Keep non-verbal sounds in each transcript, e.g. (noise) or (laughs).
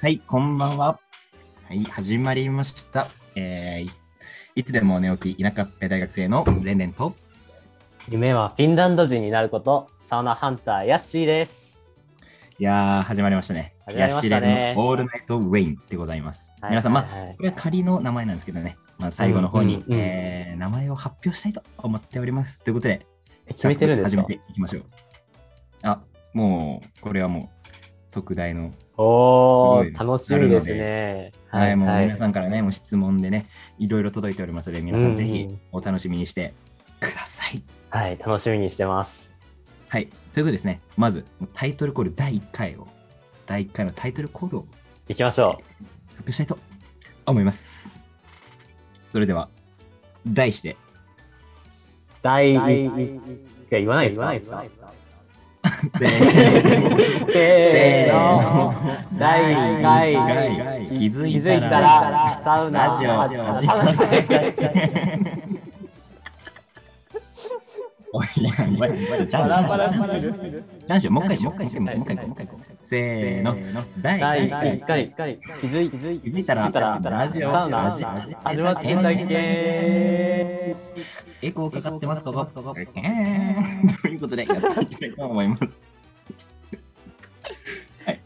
はい、こんばんは。はい、始まりました。えー、いつでも寝起き田舎っぺ大学生のレンレンと、夢はフィンランド人になること、サウナハンターヤッシーです。いやー、始まりましたね。始まりましたのオールナイトウェインでございます。はい皆さん、まあ、これは仮の名前なんですけどね、まあ、最後の方に、うんうんうんえー名前を発表したいと思っております。ということで、え決めてるんですか？始めていきましょう。あ、もう、これはもう、特大のおー、楽しみですね。はい、もう皆ん。さんからね、もう質問でね、いろいろ届いておりますので、皆さんぜひうんお楽しみにしてください。はい、楽しみにしてます。はい、ということでですね、まずタイトルコール第1回を、第1回のタイトルコールを行きましょ発表したいと思います。それでは、題して、う。第、いや、言わないですか？(laughs) せーの。せーの。第1回、気気づいづいたたらら、サウナ、ラジオ。おい、いや、ゃん、ゃんもう一回しよう、もう一回、もう一回、もう一回、もう。一回、せーの、第第1 1回、回、気づい気づい気づいたら、ラジオ、サウナ始まってんだっけ？エコーかかってます、ここ。えーということで、やっていきたいと思います。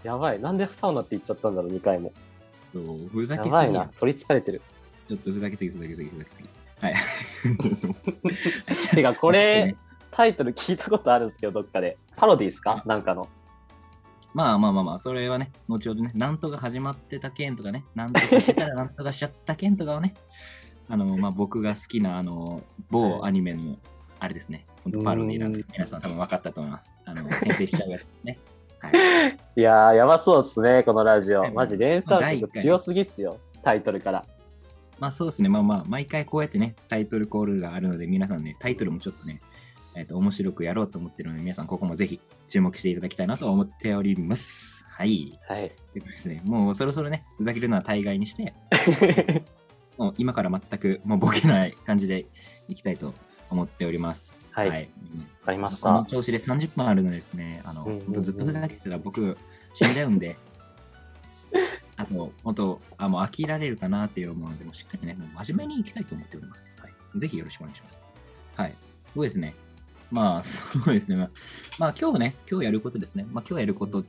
やばい、なんでサウナって言っちゃったんだろう、2回も。そうふざけすぎやばいなや、取りつかれてる。ちょっとふざけすぎ、ふざけすぎ、ふざけすぎ。はい。(laughs) てか、これ、(laughs) タイトル聞いたことあるんですけど、どっかで。パロディですか？なんかの。まあまあまあまあ、それはね、後ほどね、なんとか始まってた件とかね、なんとかしたら (laughs) なんとかしちゃった件とかをね、あの、まあ僕が好きな、あの、某アニメの、あれですね、本当パロディなんでうん、皆さん多分分かったと思います。あの、(laughs) 編成しちゃうやつですね。はい。いやー、やばそうっすね、このラジオ。はいマジ連鎖色強すぎっすよ、タイトルから。まあそうですね、まあまあ、毎回こうやってね、タイトルコールがあるので、皆さんね、タイトルもちょっとね、えっ、と、面白くやろうと思ってるので、皆さんここもぜひ注目していただきたいなと思っております。はい。はい。ということですね、もうそろそろね、ふざけるのは大概にして、(laughs) もう今から全くもうボケない感じでいきたいと思っております。はい、わ、うんかりましこのた。調子で30分あるのでですね、あの、うんうんうんずっとふざけてたら僕死んじゃうんで、(laughs) あと、本当あ、もう飽きられるかなっていう思うので、もうしっかりね、もう真面目にいきたいと思っております。はい。ぜひよろしくお願いします。はい。そうですね。まあ、そうですね。まあ、まあ、今日ね、今日やることですね。まあ、今日やること、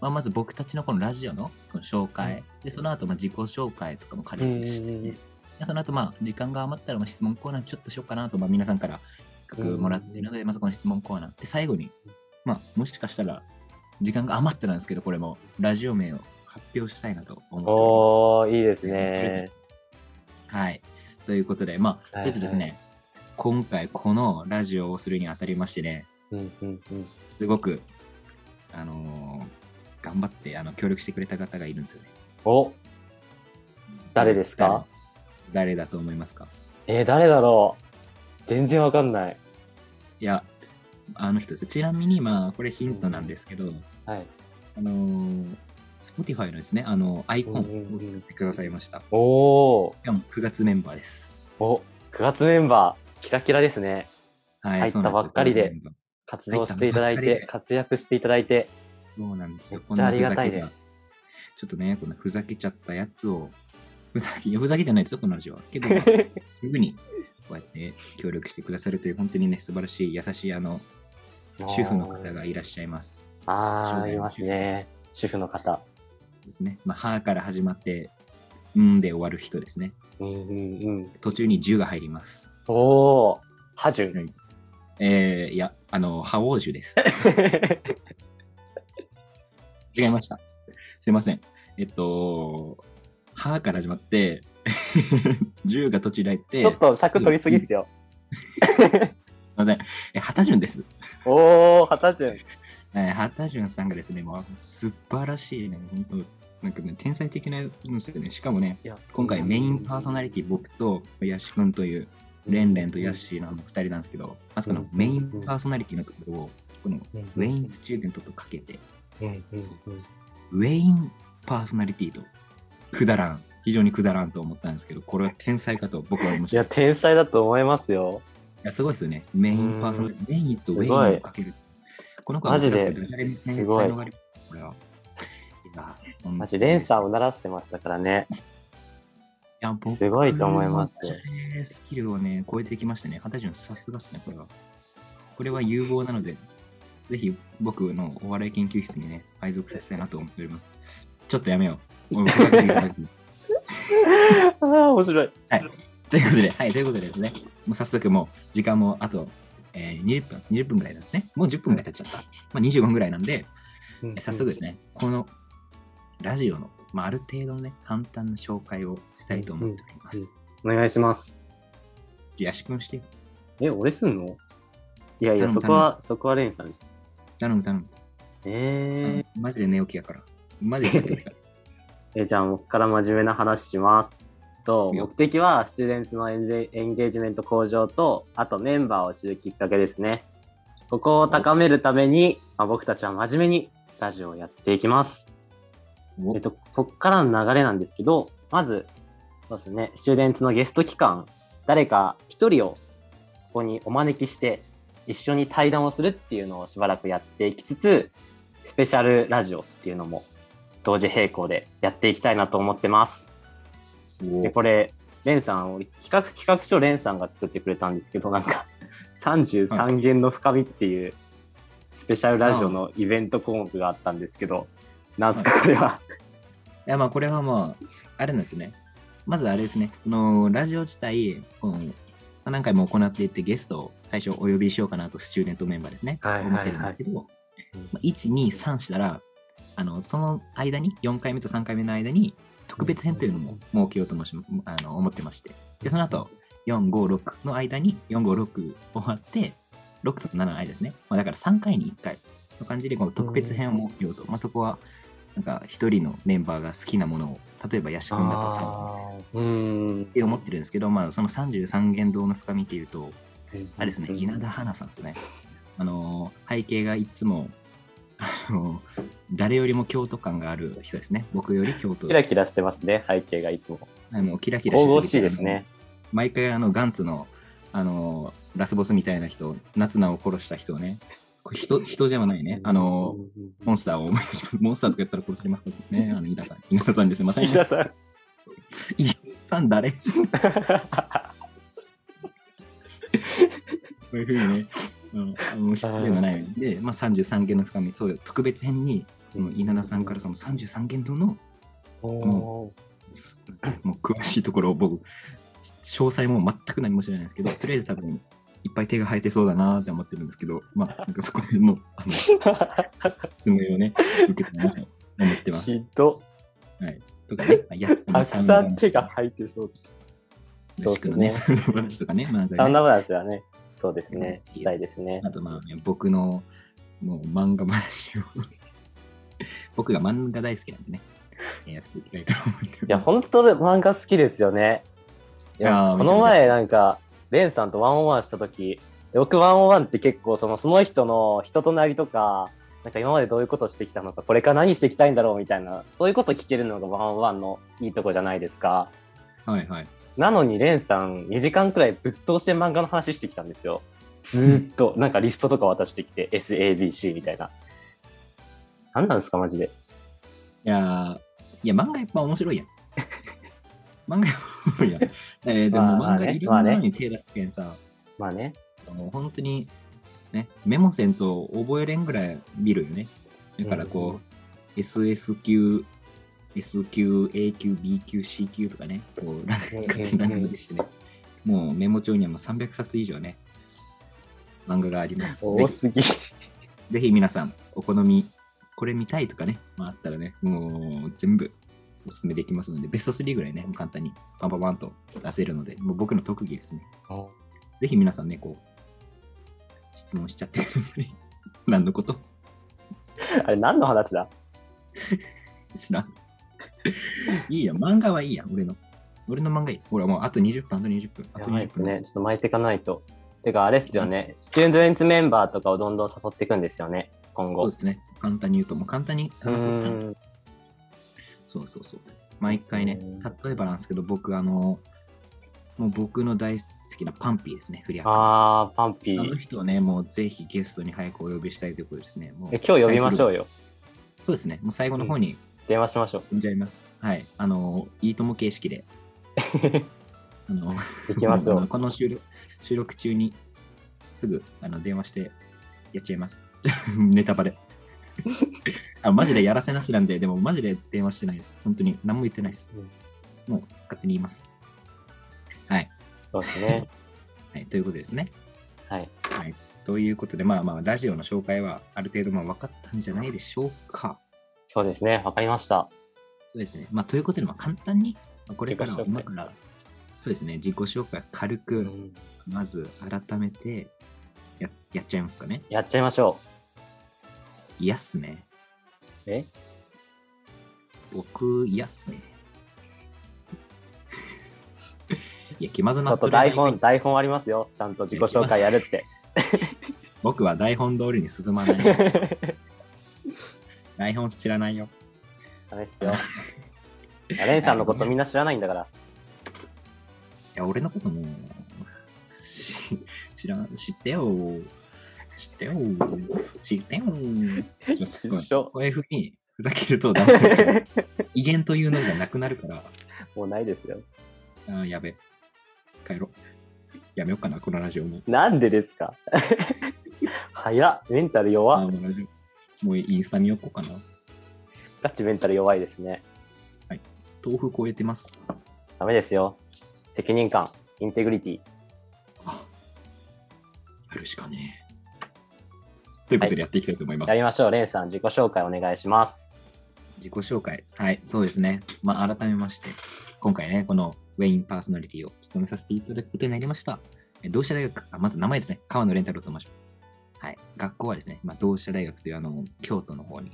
まあ、まず僕たちのこのラジオのこの紹介、で、その後、まあ、自己紹介とかも軽くして、うんうんうんでその後、まあ、時間が余ったら、まあ質問コーナーちょっとしようかなと、まあ、皆さんから企画もらっているので、まずこの質問コーナー。で、最後に、まあ、もしかしたら、時間が余ったらなんですけど、これも、ラジオ名を発表したいなと思っておおー、いいですね。ります。はい。ということで、まあ、はいちょっとですね、今回このラジオをするにあたりましてね、うんうんうん。すごく、あのー頑張ってあの協力してくれた方がいるんですよね。お誰ですか？誰誰だと思いますか？えー、誰だろう？全然わかんない。いや、あの人です。ちなみに、まあ、これヒントなんですけど、はい。あのー、Spotify のですね、あの、アイコンをうんうんうん作ってくださいました。おー、しかも9月メンバーです。お、9月メンバー、キラキラですね。はい、入ったばっかりで9月メンバー活動していただいて活躍していただいて、そうなんですめっよ。ちゃありがたいです。ちょっとね、このふざけちゃったやつを、ふざけ、ふざけてないですよ、このラジオは。けど、(laughs) すぐに、こうやって協力してくださるという、本当にね、素晴らしい、優しい、あの、主婦の方がいらっしゃいます。あー、いますね。主婦の方。ですね。まあ、はから始まって、んで終わる人ですね。うんうんうん。途中に10が入ります。おー、ハジュン。えー、いや、あの、覇王樹です。(laughs) 違いました。すいません。えっと、はから始まって、(laughs) 10が途中で入って、ちょっと尺取りすぎっすよ。すいません。え、畑潤です。おー、ハタジュン。えー、畑潤さんがですね、もう素晴らしいね、本当なんかね、天才的なんですよね。しかもね、今回メインパーソナリティ、僕とヤシ君という、レンレンとヤッシーのあの二人なんですけど、まさかのメインパーソナリティのところを、このウェインスチューデントとかけて、ウェインパーソナリティと、くだらん、非常にくだらんと思ったんですけど、これは天才かと僕は思いました。いや、天才だと思いますよ。いやすごいですよね。メインパーソナリティ、メインとウェインをかける。この子はマジですごいこれは。マジ、レンさんを鳴らしてましたからね。いや僕すごいと思いますスキルをね、超えてきましたね。二十歳のさすがっすね、これは。これは有望なので、ぜひ僕のお笑い研究室にね、配属させたいなと思っております。ちょっとやめよう。(laughs) ああ、面白い。ということで、はい、ということでですね、もう早速もう時間もあと、えー、20分、20分ぐらいなんですね。もう10分ぐらい経っちゃった。まあ、25分ぐらいなんで、えー早速ですね、このラジオの、まあ、ある程度のね、簡単な紹介をしたいと思っております。うんうんお願いします。ヤシ君してよえ、俺すんの？いやいや、そこは、そこはレンさんじゃん。頼む頼む。えー、マジで寝起きやから。マジで寝起きやから。(laughs) えじゃあ僕から真面目な話します。と目的はスチューデンツのエンゼエンゲージメント向上とあとメンバーを知るきっかけですね。ここを高めるために、まあ、僕たちは真面目にラジオをやっていきます。おえっと、こっからの流れなんですけど、まず、そうですね、スチューデンツのゲスト期間、誰か一人をここにお招きして、一緒に対談をするっていうのをしばらくやっていきつつ、スペシャルラジオっていうのも同時並行でやっていきたいなと思ってます。おで、これ、レンさん、俺企画、企画書レンさんが作ってくれたんですけど、なんか、33弦の深みっていうスペシャルラジオのイベント項目があったんですけど、なんすか、これは？いや、まあ、これはまあ、あれなんですね。まずあれですね、このラジオ自体、この何回も行っていってゲストを最初お呼びしようかなと、スチューデントメンバーですね。はいはいはい思ってるんですけど、まあ1、2、3したら、あの、その間に、4回目と3回目の間に、特別編というのも設けようともしあの思ってまして。で、その後、4、5、6の間に、4、5、6終わって、6と7の間ですね。まあ、だから3回に1回の感じで、この特別編を設けようと。まあ、そこは、なんか一人のメンバーが好きなものを、例えばヤシ君だとさ、うーんっ。て思ってるんですけど、まあ、その33元堂の深みっていうと、あれですね、稲田花さんですね。あのー、背景がいつも、あのー誰よりも京都感がある人ですね。僕より京都キ。ラキラしてますね、背景がいつも。あのキラキラして神々しいですね。毎回あのガンツのあのラスボスみたいな人、夏菜を殺した人をね、これ人人じゃないね、あのモンスターを思い出します。(laughs) モンスターとかやったら殺されますね、あの、イラさん。イラさんですね。また、イ皆さん。ラさん誰？(laughs) そういうふうにね、うんあの知ってはないので、まあ、33件の深み、そうよ特別編に、その稲田さんからその33件とのおー。もう詳しいところを僕、詳細も全く何も知らないんですけど、とりあえず多分、いっぱい手が生えてそうだなって思ってるんですけど、まあ、なんかそこら辺の、あの、(laughs) 説明をね、受けたいなと思ってます。はい。とかね、まあやたくさん手が入ってそうです。よしくのね、サウナ話とかね、まあ、サウナ話はね、そうですね、したいですね。あとまあ、ね、僕のもう漫画話を (laughs) 僕が漫画大好きなんでね、やっていきたいと思ってます。いや、本当に漫画好きですよね。いやこの前なんか、レンさんとワンオンワンしたとき、僕ワンオンワンって結構そのその人の人となりとか、なんか今までどういうことしてきたのか、これから何していきたいんだろうみたいな、そういうこと聞けるのがワンワンのいいとこじゃないですか。はいはい。なのにレンさん2時間くらいぶっ通して漫画の話してきたんですよ。ずーっと、なんかリストとか渡してきて、SABC みたいな。何なんですか、マジで。いやー、いや、漫画やっぱ面白いやん。(laughs) 漫画やっぱ面白いやん。えー、でもまあ漫画いろんなのに手出すけんさ、まあね。あの本当に、ね、メモせんと覚えれんぐらい見るよね。だからこう、SS 級、S 級、A 級、B 級、C 級とかね、こう、勝手にランク付けしてね、もうメモ帳にはもう300冊以上ね、漫画があります。多すぎ。ぜひ皆さん、お好み、これ見たいとかね、まあ、あったらね、もう全部おすすめできますので、ベスト3ぐらいね、簡単にパンパンパンと出せるので、もう僕の特技ですね。ぜひ皆さんね、こう、質問しちゃってください。(laughs) 何のこと？(laughs) あれ何の話だ？知らん。いいや、漫画はいいや、俺の。俺の漫画いい。ほら、もうあと20分、あと20分。あと20分。ですね。ちょっと巻いていかないと。てか、あれっすよね。スチューデンツメンバーとかをどんどん誘っていくんですよね。今後そうで。すね。簡単に言うと、もう簡単にう話そうかな。ーん。そうそうそう。毎回ねうん、例えばなんですけど、僕、あの、もう僕の大好きなパンピーですね、フリアッカー。あー、パンピあのー。人をね、もうぜひゲストに早くお呼びしたいということですね。もうえ今日呼びましょうよ。よ。そうですね。もう最後の方に電話しましょう。呼んじゃいます。はい。あの、いいとも形式で。(laughs) あの、行きましょう。(laughs) この収録収録中にすぐあの電話してやっちゃいます。(laughs) ネタバレ。あマジでやらせなしなんで、でもマジで電話してないです。本当に何も言ってないです。もう勝手に言います。はい。そうですね。(laughs) はい、ということですね。はい。はい。ということで、まあまあ、ラジオの紹介はある程度まあ分かったんじゃないでしょうか。そうですね。わかりました。そうですね。まあ、ということで、まあ、簡単に、まあこれから今から、そうですね、自己紹介軽うく、んまず改めてややっちゃいますかね。やっちゃいましょいやっすね。う。え？僕、いやっすね。いや、気まずちょなっと台本、台本ありますよ。ちゃんと自己紹介やるって。(laughs) 僕は台本通りに進まない。(laughs) 台本知らないよ。ダメですよ。いやレンさんのことみんな知らないんだから。いや、俺のことも、し (laughs) 知らん、知ってよ。知ってよ。知ってよ。ちょっとごめん一緒こういうふうにふざけるとダメだから威厳というのがなくなるから、もうないですよ。あーやべ。帰ろう。やめようかな、このラジオも。なんでですか？(laughs) 早っ。メンタルあ弱っ。ーもうラジオもうインスタ見よこうかな。ガチメンタル弱いですね。豆腐超えてます。ダメですよ。責任感、インテグリティ。あ、やるしかねえ。ということでやっていきたいと思います。やりましょう。レンさん、自己紹介お願いします。自己紹介。はい、そうですね。まあ、改めまして、今回ね、このウェインパーソナリティを務めさせていただくことになりました。え同志社大学、あまず名前ですね、川野蓮太郎と申します。はい、学校はですね、まあ、同志社大学というあの京都の方に、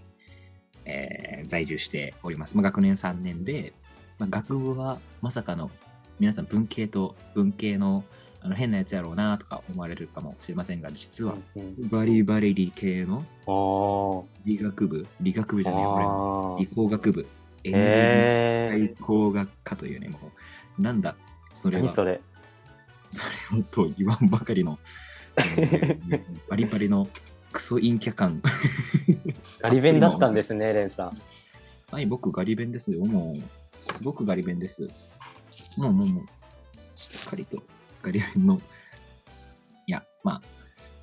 えー在住しております。まあ、学年3年で、まあ、学部はまさかの皆さん文系と文系のあの変なやつやろうなとか思われるかもしれませんが、実はうんバリバリ理系の。理学部、理学部じゃない、あ俺、理ー工学部、へー。最工学科というね、もう、なんだ、それは、それ何それ。をと言わんばかりの、(laughs) えーバリバリのクソ陰キャ感。ガリ弁だったんですね、レンさん。はい、僕、ガリ弁ですよ。もう、すごくガリ弁です。もう、もう、もう、しっかりと、ガリ弁の、いや、まあ、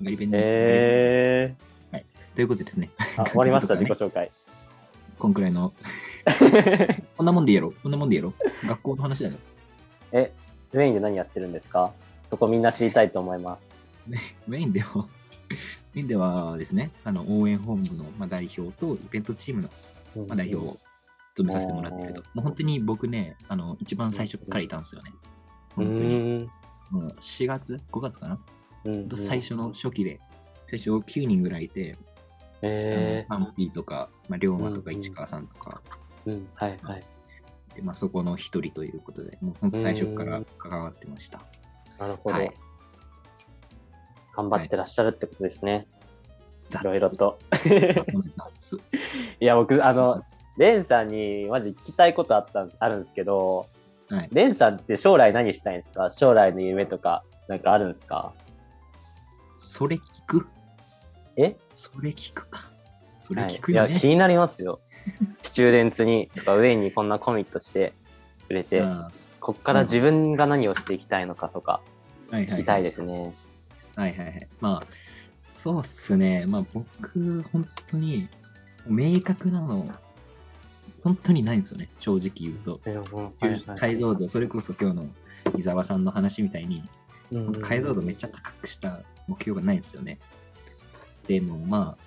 ガリ弁で、へということでですね、ー。あ、終わりました、(laughs) 自己ね紹介。(laughs) こんくらいの、こんなもんでやろう、こんなもんでやろう。学校の話だよ。え、メインで何やってるんですか？そこみんな知りたいと思います。(laughs) メインでは、(laughs) メインではですね、あの応援本部の、まあ、代表とイベントチームの、まあ、代表を務めさせてもらっていると。もう本当に僕ね、あの一番最初からいたんですよね。う本当に。ーん。もう4月 ?5 月かな、うんと最初の初期で、最初9人ぐらいいて、へあのパンピーとか、まあ、龍馬とかうんうん市川さんとか、ー。うん、はいはい。でまあ、そこの一人ということで、もう本当最初から関わってました。なるほど。はい頑張ってらっしゃるってことですね。雑いろいろと。雑 (laughs) いや、僕、あの、レンさんにマジ聞きたいことあったんあるんですけど、はい。レンさんって将来何したいんですか？将来の夢とか、なんかあるんですか？それ聞く？え？それ聞くか。それはい、いや、聞くよね。気になりますよ。スチューデンツに、とか、上にこんなコミットしてくれて、うんこっから自分が何をしていきたいのかとか、はい聞きたいですね。はいはいはい。まあ、そうっすね。まあ僕、本当に、明確なの、本当にないんですよね。正直言うと。解像度、それこそ今日の伊沢さんの話みたいに、解像度めっちゃ高くした目標がないんですよね。でもまあ、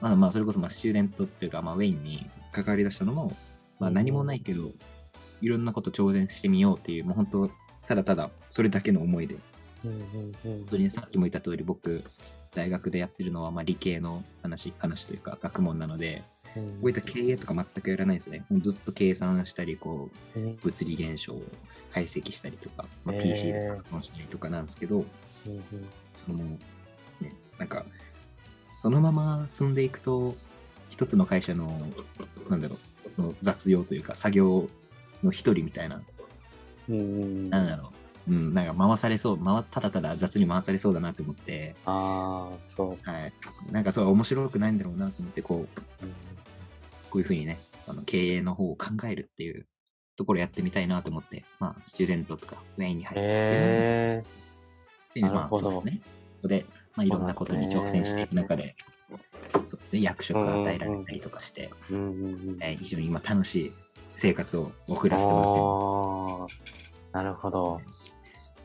まあまあ、それこそまあスチューデントっていうか、まあ、ウェインに関わりだしたのも、まあ何もないけど、いろんなこと挑戦してみようっていう、もう本当、ただただそれだけの思いで。本当にさっきも言った通り僕大学でやってるのはまあ理系の話話というか学問なのでこういった経営とか全くやらないですね。ずっと計算したりこううん。物理現象を解析したりとか、まあ、PC でパソコンしたりとかなんですけど、うんそのねなんかそのまま進んでいくと一つの会社のなんだろうの雑用というか作業の一人みたいなうん。うんなんだろう、うん、なんか回されそう回ただただ雑に回されそうだなと思って。ああ、そう。はい。なんかそう面白くないんだろうなと思って、こう、うん。こういうふうにね、あの経営の方を考えるっていうところやってみたいなと思って、まあ、スチューデントとかウェインに入って、へでなるほど。まあ、そうですね。で、まあ、いろんなことに挑戦していく中で、そうで役職が与えられたりとかして。えー非常に今楽しい生活を送らせてもらってなるほど。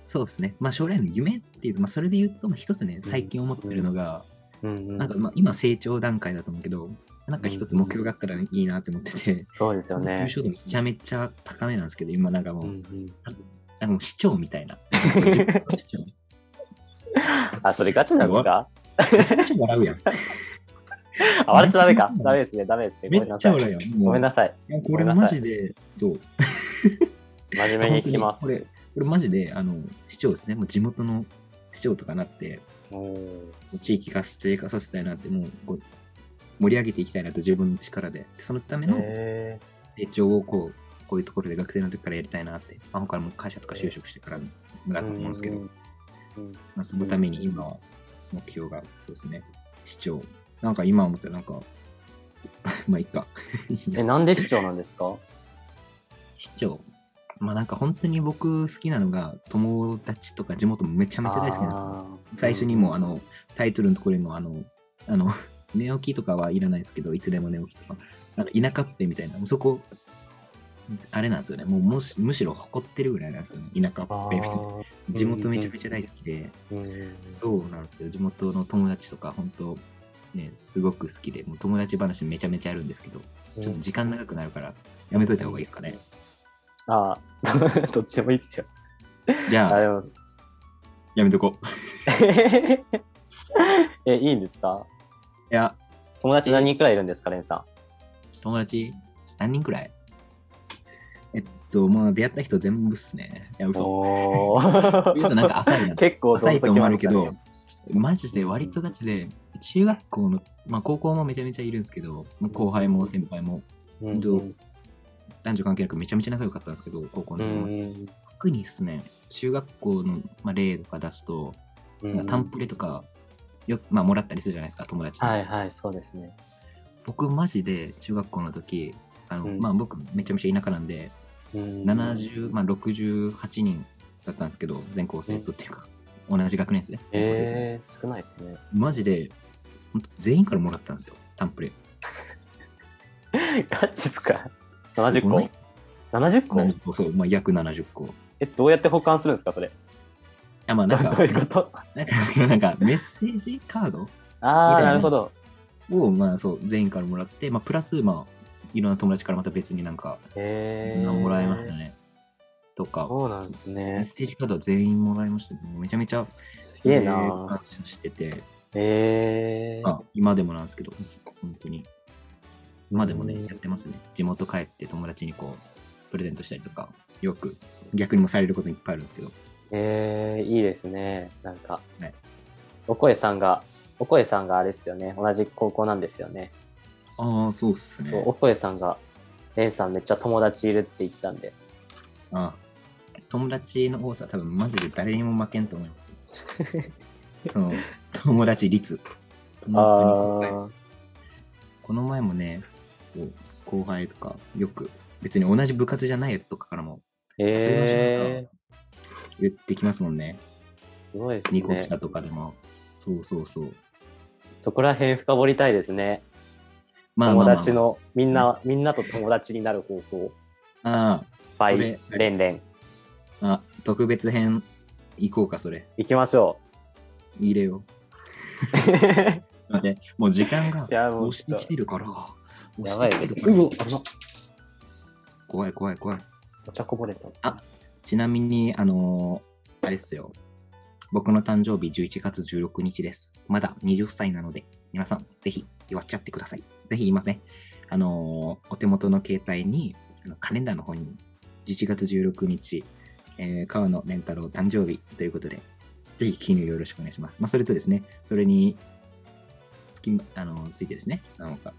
そうですね。まあ、将来の夢っていうと、まあ、それで言うと、まあ一つね、最近思ってるのが、うんうん。なんかまあ今成長段階だと思うけど、なんか一つ目標があったらいいなって思ってて、そうですよね。めちゃめちゃ高めなんですけど、今なんかもう、うんうん。なんかもう市長みたいな。(laughs) 市長 (laughs) あ、それガチなんですか？めちゃめちゃ笑うやん。(laughs) あ、笑っちゃダメか。ダメですね、ダメですね。めごめんなさい。ごめんなさい。これマジで、そう。(laughs) 真面目に聞きます。これ、これマジで、あの、市長ですね。もう地元の市長とかなって、地域活性化させたいなって、もうこう盛り上げていきたいなと自分の力で。そのためのへ成長をこう、こういうところで学生の時からやりたいなって、まあ、他の会社とか就職してからがあったと思うんですけど、まあ、そのために今は目標が、そうですね、市長。なんか今思ったらなんか、(laughs) まあいいか。(laughs) え、なんで市長なんですか？市長。まあなんか本当に僕好きなのが友達とか地元もめちゃめちゃ大好きなんです最初にもあのタイトルのところにもあの、あの、(laughs) 寝起きとかはいらないですけど、いつでも寝起きとか、あの田舎っぺみたいな、そこ、あれなんですよね。もうむしむしろ誇ってるぐらいなんですよね。田舎あっぺ。ー地元めちゃめちゃ大好きで、うんそうなんですよ。地元の友達とか、本当ね、すごく好きで、もう友達話めちゃめちゃあるんですけど、ちょっと時間長くなるから、やめといた方がいいですかね。ああ、(laughs) どっちでもいいっすよ。あ、じゃあ、でも、やめとこう。(laughs) え、いいんですか？いや、友達何人くらいいるんですか、レンさ友達何人くらい？と、もう出会った人全部っすね。いや、ん。嘘。言うとなんか浅いな結構ど浅いと思われるけどね。、マジで割とガチで、中学校の、まあ高校もめちゃめちゃいるんですけど、まあ後輩も先輩もうん男女関係なくめちゃめちゃ仲良かったんですけど、高校のう時も。ん特にですね、中学校の、まあ、例とか出すと、うんタンプレとか、よく、まあ、もらったりするじゃないですか、友達に。はいはい、そうですね。僕、マジで中学校の時、あの、うんまあ、僕、めちゃめちゃ田舎なんで、うん70、まあ、68人だったんですけど、全校生徒っていうか、同じ学年ですね。えー、少ないですね。マジで、全員からもらったんですよ、タンプレ。ガチっすか ?70 すごい個 ?70 個？70個そう、まあ、約70個。え、どうやって保管するんですか、それ？あ、まあ、なんか、どういうこと？なんか、メッセージカード？ああ、なるほど。を、まあ、そう、全員からもらって、まあ、プラス、まあ、いろんな友達からまた別になんか、へー。もらいましたね。とか、そうなんですメッね。セージカードは全員もらいましたね。めちゃめちゃ、すげええーな感謝してて、へー。まあ、今でもなんですけど、本当に。今でもねうん、やってますね。地元帰って友達にこう、プレゼントしたりとか、よく、逆にもされることいっぱいあるんですけど、えー、いいですね。なんかはい、おこえさんが、おこえさんがあれですよね。同じ高校なんですよね。ああ、そうっすね。そう、おこえさんが、レンさんめっちゃ友達いるって言ってたんで。あ友達の多さ、多分マジで誰にも負けんと思います。(laughs) その、友達率。本当この前もね、そう、後輩とか、よく、別に同じ部活じゃないやつとかからも、ー、え言ってきますもんね。ー、すごいですねニコ下。とかでも。そうそうそう。そこら辺深掘りたいですね。友達の、みんな、みんなと友達になる方法。あバイレンレン。あ、あ、特別編行こうか、それ。行きましょ入れよう。う。待って、もう時間がいや、もう押してきてるから。と、やばいです。うお、あの、怖い怖い怖い。お茶こぼれた。あちなみに、あのーあれですよ。僕の誕生日11月16日です。まだ20歳なので、皆さん、ぜひ祝っちゃってください。ぜひ言いますね。あのーお手元の携帯に、カレンダーの方に、11月16日、えー川野蓮太郎誕生日ということで、ぜひ記入よろしくお願いします。まあ、それとですね、それにつき、あのついてですね、なんか、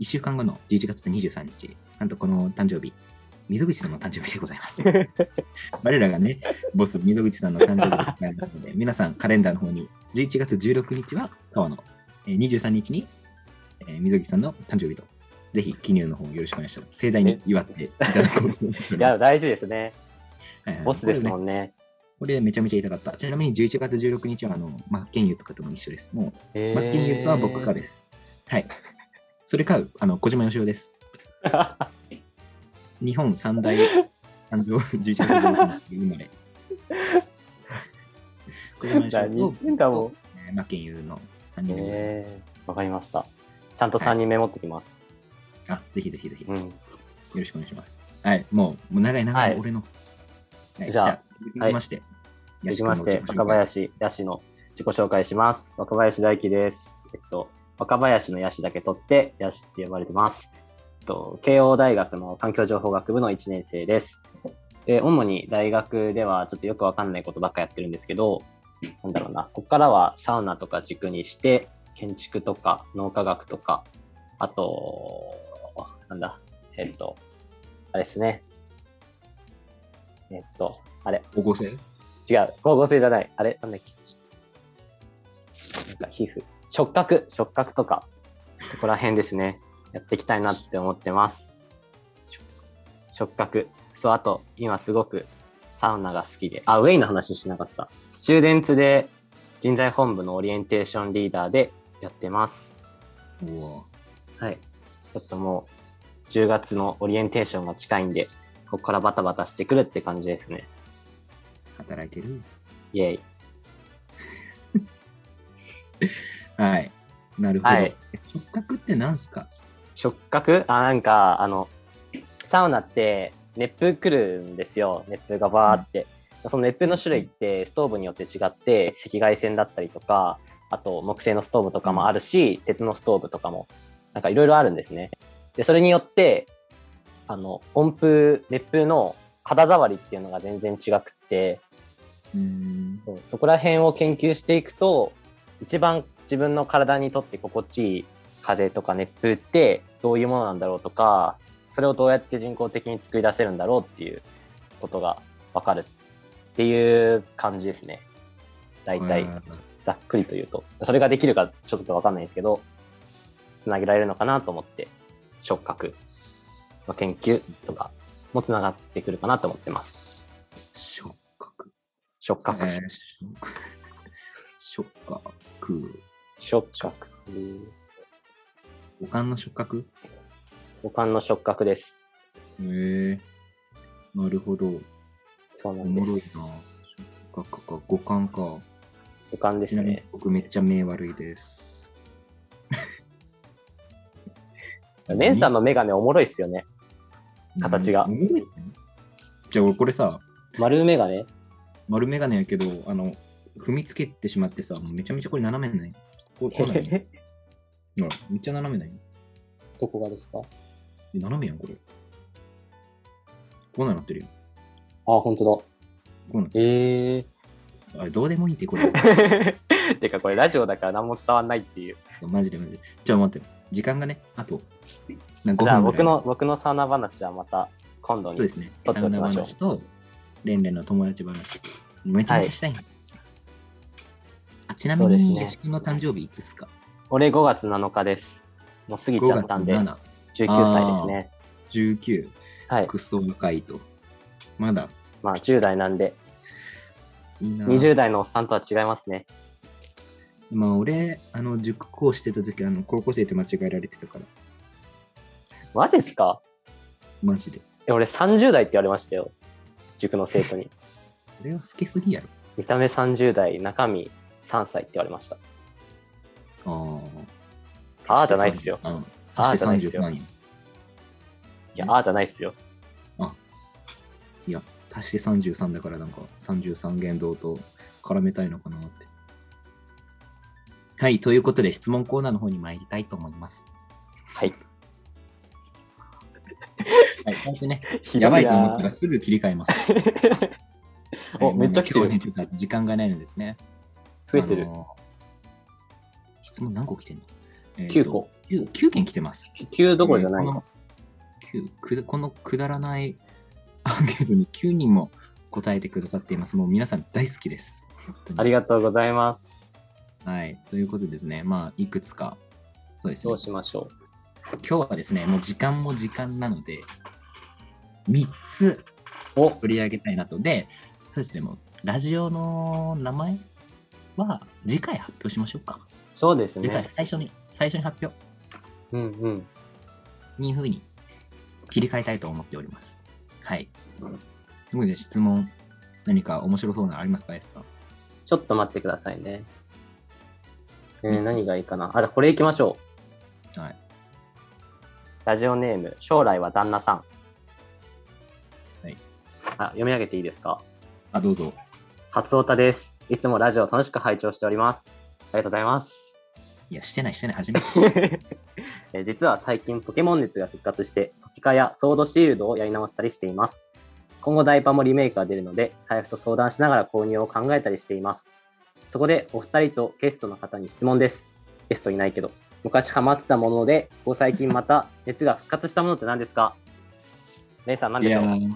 1週間後の11月23日、なんとこの誕生日、溝口さんの誕生日でございます。(laughs) 我らがね、ボス、溝口さんの誕生日でございますので、皆さんカレンダーの方に、11月16日は川野、えー23日に、えー溝口さんの誕生日とぜひ記入の方よろしくお願いします。盛大に祝っていただこうと思っておいや、大事ですね。はいはいボスですもんね。これめちゃめちゃ痛かった。ちなみに11月16日はあのマッケンユーとかとも一緒です。もうえマッケンユーとは僕かです。はい。それか、あの小島よしおです。(laughs) 日本三大誕生11月16日生まれ。(laughs) 小島よしおとマッケンの3人でございますえー、わかりました。ちゃんと3人メモってきます。あ、ぜひぜひぜひ。ようん。ろしくお願いします。はい、もう、もう長い長はいい俺の。はいじゃあ続きまして。続きまして、若林ヤシの自己紹介します。若林大輝です。えっと、若林のヤシだけ取って、ヤシって呼ばれてます。えっと、慶応大学の環境情報学部の1年生です。で、主に大学ではちょっとよくわかんないことばっかやってるんですけど、なんだろうな、ここからはサウナとか軸にして、建築とか脳科学とか、あと、なんだ、えっと、あれですね。えっと、あれ、高校生違う、光合成じゃない。あれなんだっけ？なんか皮膚。触覚、触覚とか、そこら辺ですね。やっていきたいなって思ってます。触覚。そう、あと、今すごくサウナが好きで。あ、ウェイの話しなかった。スチューデンツで人材本部のオリエンテーションリーダーでやってます。はい。ちょっともう、10月のオリエンテーションが近いんで、ここからバタバタしてくるって感じですね。働いてる？イェイ。(laughs) はい。なるほど。はい触覚って何すか？触覚あ、なんか、あの、サウナって熱風来るんですよ。熱風がバーって。その熱風の種類ってストーブによって違って、赤外線だったりとか、あと木製のストーブとかもあるし、鉄のストーブとかも、なんかいろいろあるんですね。で、それによって、あの、温風、熱風の肌触りっていうのが全然違くって、うーん。そうそこら辺を研究していくと、一番自分の体にとって心地いい風とか熱風ってどういうものなんだろうとか、それをどうやって人工的に作り出せるんだろうっていうことがわかるっていう感じですね。大体、うんざっくりと言うと。それができるかちょっとわかんないんですけど、つなげられるのかなと思って、触覚の研究とかもつながってくるかなと思ってます。触覚。触覚。えー触覚。触覚。五感の触覚？五感の触覚です。へえなるほど。そうなおもろいな。んです。触覚か。五感か。五感ですね。僕めっちゃ目悪いです。(laughs) レンさんのメガネおもろいっすよね。形がじゃあ俺これさ、丸メガネ？丸眼鏡やけど、あの、踏みつけてしまってさ、もうめちゃめちゃこれ斜めない？ここうない (laughs) ほらめっちゃ斜めない？どこがですか？え斜めやん、これ。こんなってるよ。あ、本当こうなってだ。える。あれ、どうでもいいって、これ。ー。てかこれラジオだから何も伝わんないっていう。マジでマジで。ちょ、待って。時間がね、あと、なんか5じゃあ僕の、僕のサウナ話はまた今度に。そうですね。撮ってサウナおきましょう話と、レンレンの友達話。めちゃめちゃしたいな。あちなみに、そうですねヤシ君の誕生日いつですか？俺5月7日です。もう過ぎちゃったんで、5月19歳ですね。7、19、はい。クソ若いと。まだ、まあ10代なんで、いいな。20代のおっさんとは違いますね。まあ、俺、あの、塾講してた時、あの、高校生って間違えられてたから、マジっすか？マジで。え俺30代って言われましたよ。塾の生徒に。(laughs) 俺は老けすぎやろ。見た目30代、中身3歳って言われました。ああ。ああじゃないっすよ。うん。ああじゃないっすよ33やいや、ああじゃないっすよ。いや、足して33だからなんか33言動と絡めたいのかなって。はい、ということで質問コーナーの方に参りたいと思います。はい。はい、最初ね、やばいと思ったならすぐ切り替えます。(laughs) おはいめっちゃ来てるね時間がないのですね。増えてる質問何個来てんの、えーと9個。9, 9件来てます。9どころじゃないこ。の9くこのくだらないアンケートに9人も答えてくださっています。もう皆さん大好きです。ありがとうございます。はい。ということでですね、まあ、いくつか、そうですねどう。しましょ今日はですね、もう時間も時間なので、3つお取り上げたいなと。で、そうですね、もうラジオの名前は次回発表しましょうか。そうです次回ね。最初に、最初に発表うんうん。にいうふうに切り替えたいと思っております。はい。ということで質問、何か面白そうなのありますか、S さん？ちょっと待ってくださいね。えー、何がいいかな？あ、じゃあこれいきましょう。はい。ラジオネーム、将来は旦那さん。はい。あ、読み上げていいですか？あ、どうぞ。初オタです。いつもラジオ楽しく拝聴しております。ありがとうございます。いや、してない、してない、初めて。(laughs) えー実は最近ポケモン熱が復活して、ポケカやソードシールドをやり直したりしています。今後ダイパもリメイクが出るので、財布と相談しながら購入を考えたりしています。そこでお二人とゲストの方に質問です。ゲストいないけど。昔ハマってたもので、ここ最近また (laughs) 熱が復活したものって何ですか？レイさん何でしょう？ー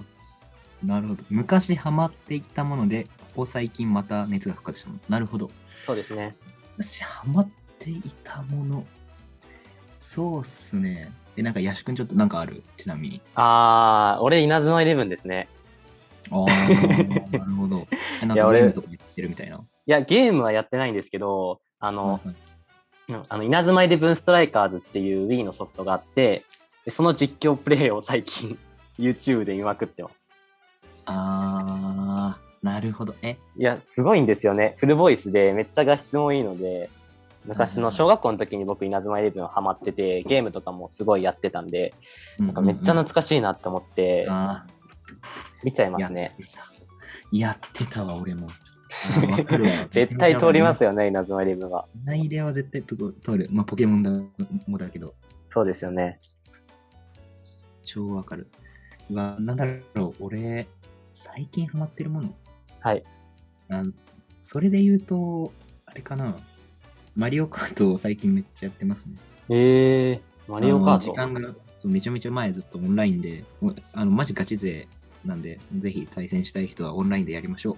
なるほど。昔ハマっていったもので、ここ最近また熱が復活したもの。なるほど。そうですね。昔ハマっていたもの。そうっすね。え、なんか、ヤシ君ちょっとなんかある？ちなみに。あー、俺稲妻イレブンですね。ああ、なるほど。(laughs) えなんいや俺かゲームとかやってるみたいな？いや、ゲームはやってないんですけど、あの、はいうんあの、稲妻イレブンストライカーズっていう Wii のソフトがあって、でその実況プレイを最近 (laughs) YouTube で見まくってます。あー、なるほど。え、いや、すごいんですよね。フルボイスでめっちゃ画質もいいので、昔の小学校の時に僕稲妻イレブンハマってて、ゲームとかもすごいやってたんで、なんかめっちゃ懐かしいなって思ってあ見ちゃいますね。やってたわ、俺も。(laughs) 絶対通りますよね、稲妻イレブンは。内では絶対と通る。まあ、ポケモンだもだけど、そうですよね。超わかる。うわ、なんだろう、俺、最近ハマってるもの。はい。あそれで言うと、あれかな。マリオカートを最近めっちゃやってますね。えー、マリオカート。時間がめちゃめちゃ前ずっとオンラインで、あのマジガチ勢なんで、ぜひ対戦したい人はオンラインでやりましょう。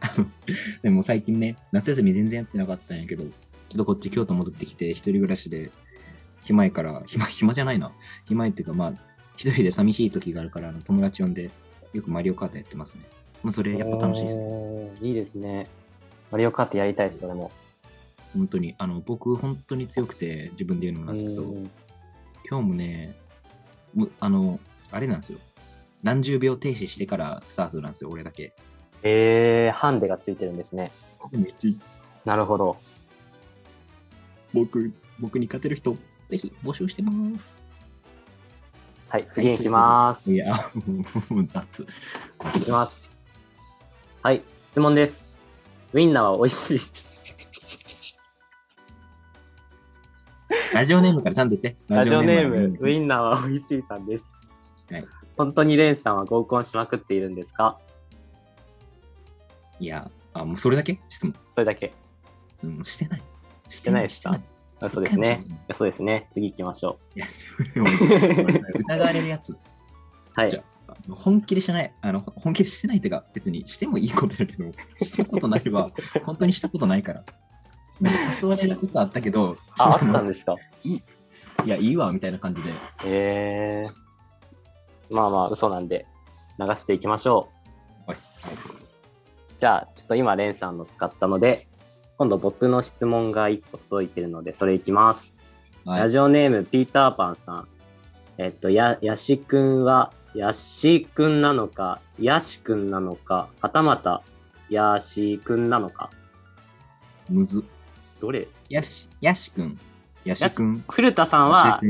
(laughs) でも最近ね、夏休み全然やってなかったんやけど、ちょっとこっち京都戻ってきて、一人暮らしで、暇いから、暇、暇じゃないな。暇いっていうか、まあ、一人で寂しい時があるから、あの友達呼んで、よくマリオカートやってますね。まあ、それやっぱ楽しいですね。いいですね。マリオカートやりたいです、それも。本当に。あの、僕、本当に強くて、自分で言うのもなんですけど、うん今日もね、あの、あれなんですよ。何十秒停止してからスタートなんですよ、俺だけ。えー、ハンデがついてるんですね。なるほど。僕、僕に勝てる人、ぜひ募集してます。はい、次に行きます。いや、もう (laughs) 雑。いきます。はい、質問です。ウインナーは美味しい。(laughs) ラジオネームからちゃんと言って。ラジオネーム、ウンインナーは美味しいさんです。はい本当にレンさんは合コンしまくっているんですか？いや、あ、もうそれだけ？質問。それだけ。うん、してない。してないですか？あそうですね。そうですね。次行きましょいや、でも疑われるやつ。う。はいじゃ。本気でしてない。あの、本気でしてないっていうか、別にしてもいいことやけど、したことないは、本当にしたことないから。誘われることあったけど、あ、あったんですか？いや、いいわ、みたいな感じで。えー。まあまあ、嘘なんで、流していきましょう。はい。じゃあ、ちょっと今、レンさんの使ったので、今度僕の質問が1個届いてるので、それいきます。はいラジオネーム、ピーターパンさん。えっと、や、やしくんは、やしくんなのか、やしくんなのか、はたまた、やしくんなのか。むず。どれ？やし、やしくん。やしくん。古田さんは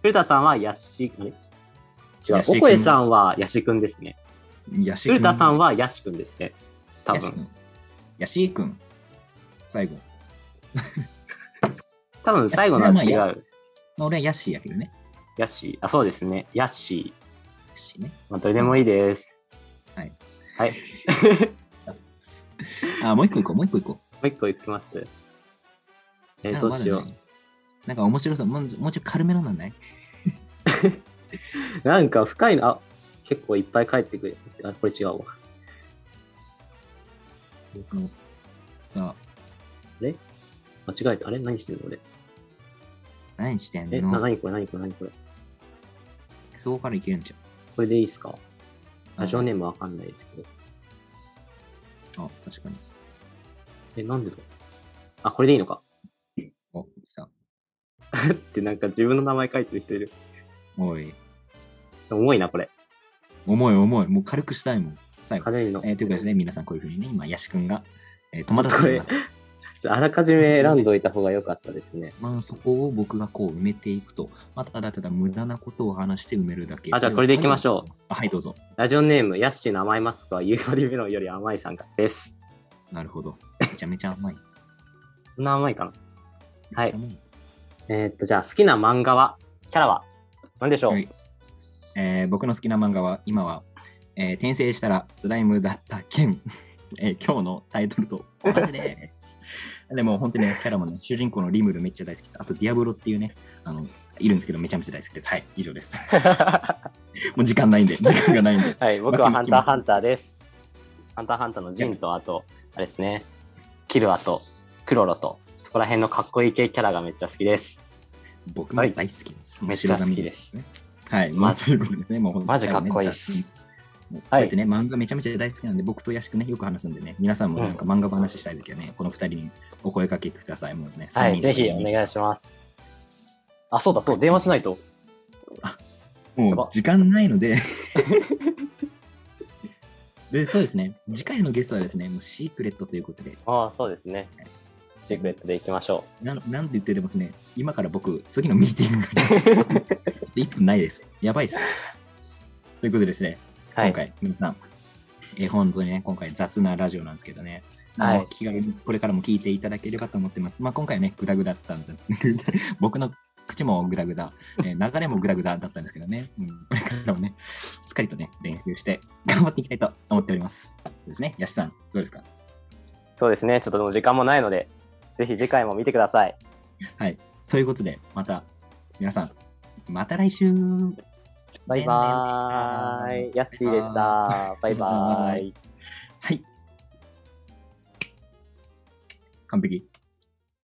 古田さんはやし、あれ違うおこえさんはやしくんですね。やし。古田さんはやしくんですね。多分。やしくん。やしくん。最後。(laughs) 多分最後のは違やう。まあ俺はヤッシーやけどね。ヤッシー。あ、そうですね。ヤッシヤッシーね。ー。まあ、どれでもいいです。はい。はい。(laughs) あ、もう一個行こう、もう一個行こもう一個いきます。う。えー、どうしよなんかまだなんか面白そう。もうもうちょい軽めのなんない？う。(laughs) なんか深いの、あ、結構いっぱい帰ってくる。あ、これ違うわ。僕の。さ間違えた。あれ？何してんの俺？何してんえ、な、のなにこれ、なにこれ、なにこれ？そこからいけるんじこれでいいっすか？ゃん。ラジオネームわかんないですけど。あ、確かに。え、なんでだ？あ、これでいいのか。ってなんか自分の名前書いてる人いる。おい。重いな、これ。重い重い。もう軽くしたいもん。最後。軽いの。えーということですね、皆さんこういうふうにね、今、ヤシ君が、えー、戸惑っています。ちょあらかじめ選んどいた方が良かったですね。まあ、そこを僕がこう埋めていくと、まあ、ただただ無駄なことを話して埋めるだけ。あじゃあこれでいきましょう。あはい、どうぞ。ラジオネーム、ヤッシーの甘いマスクは夕張メロンより甘いさんからです。なるほど。めちゃめちゃ甘い。(laughs) そんな甘いかな？はい。えーっと、じゃあ好きな漫画は、キャラは？何でしょう、はいえー僕の好きな漫画は、今は、えー転生したらスライムだった件、(laughs) えー今日のタイトルと同じです。(laughs) でも本当にね、キャラもね、主人公のリムルめっちゃ大好きです。あと、ディアブロっていうね、あの、いるんですけど、めちゃめちゃ大好きです。はい、以上です。(laughs) もう時間ないんで、時間がないんで。はい、僕はハンターハンターです。ハンターハンターのジンと、あと、あれですね、キルアと、クロロと、そこら辺のかっこいい系キャラがめっちゃ好きです。僕も大好きです。めっちゃ好きですね。はい、まあ、そういうことですね。もうマジかっこいいです。もうこうやってね、漫画めちゃめちゃ大好きなんで、僕とヤシくね、よく話すんでね、皆さんもなんか漫画話したいときはね、この二人にお声かけください。もうね、はい、ぜひおい。願いします。あ、そうだ、そう、電話しないと。やばもう時間ないので、(laughs) で、そうですね、次回のゲストはですね、もうシークレットということで、ああ、そうですね。シークレットでいきましょななんて言ってでもですね、今から僕、次のミーティングが1分ないです。やばいです。ということでですね、う。はい。今回、皆さん、えー本当にね、今回雑なラジオなんですけどね、はいもう気軽にこれからも聞いていただければと思ってます。まあ、今回はね、グダグダだったんで、(laughs) 僕の口もグダグダ、えー流れもグダグダだったんですけどね、うん、これからもね、しっかりとね、練習して頑張っていきたいと思っております。そうですね、ヤシさん、どうですか？そうですね。ちょっとでも時間もないので、ぜひ次回も見てください。はい。ということで、また、皆さん、また来週バイバーイ。ヤッシーでした。バイバーイ。はい。完璧。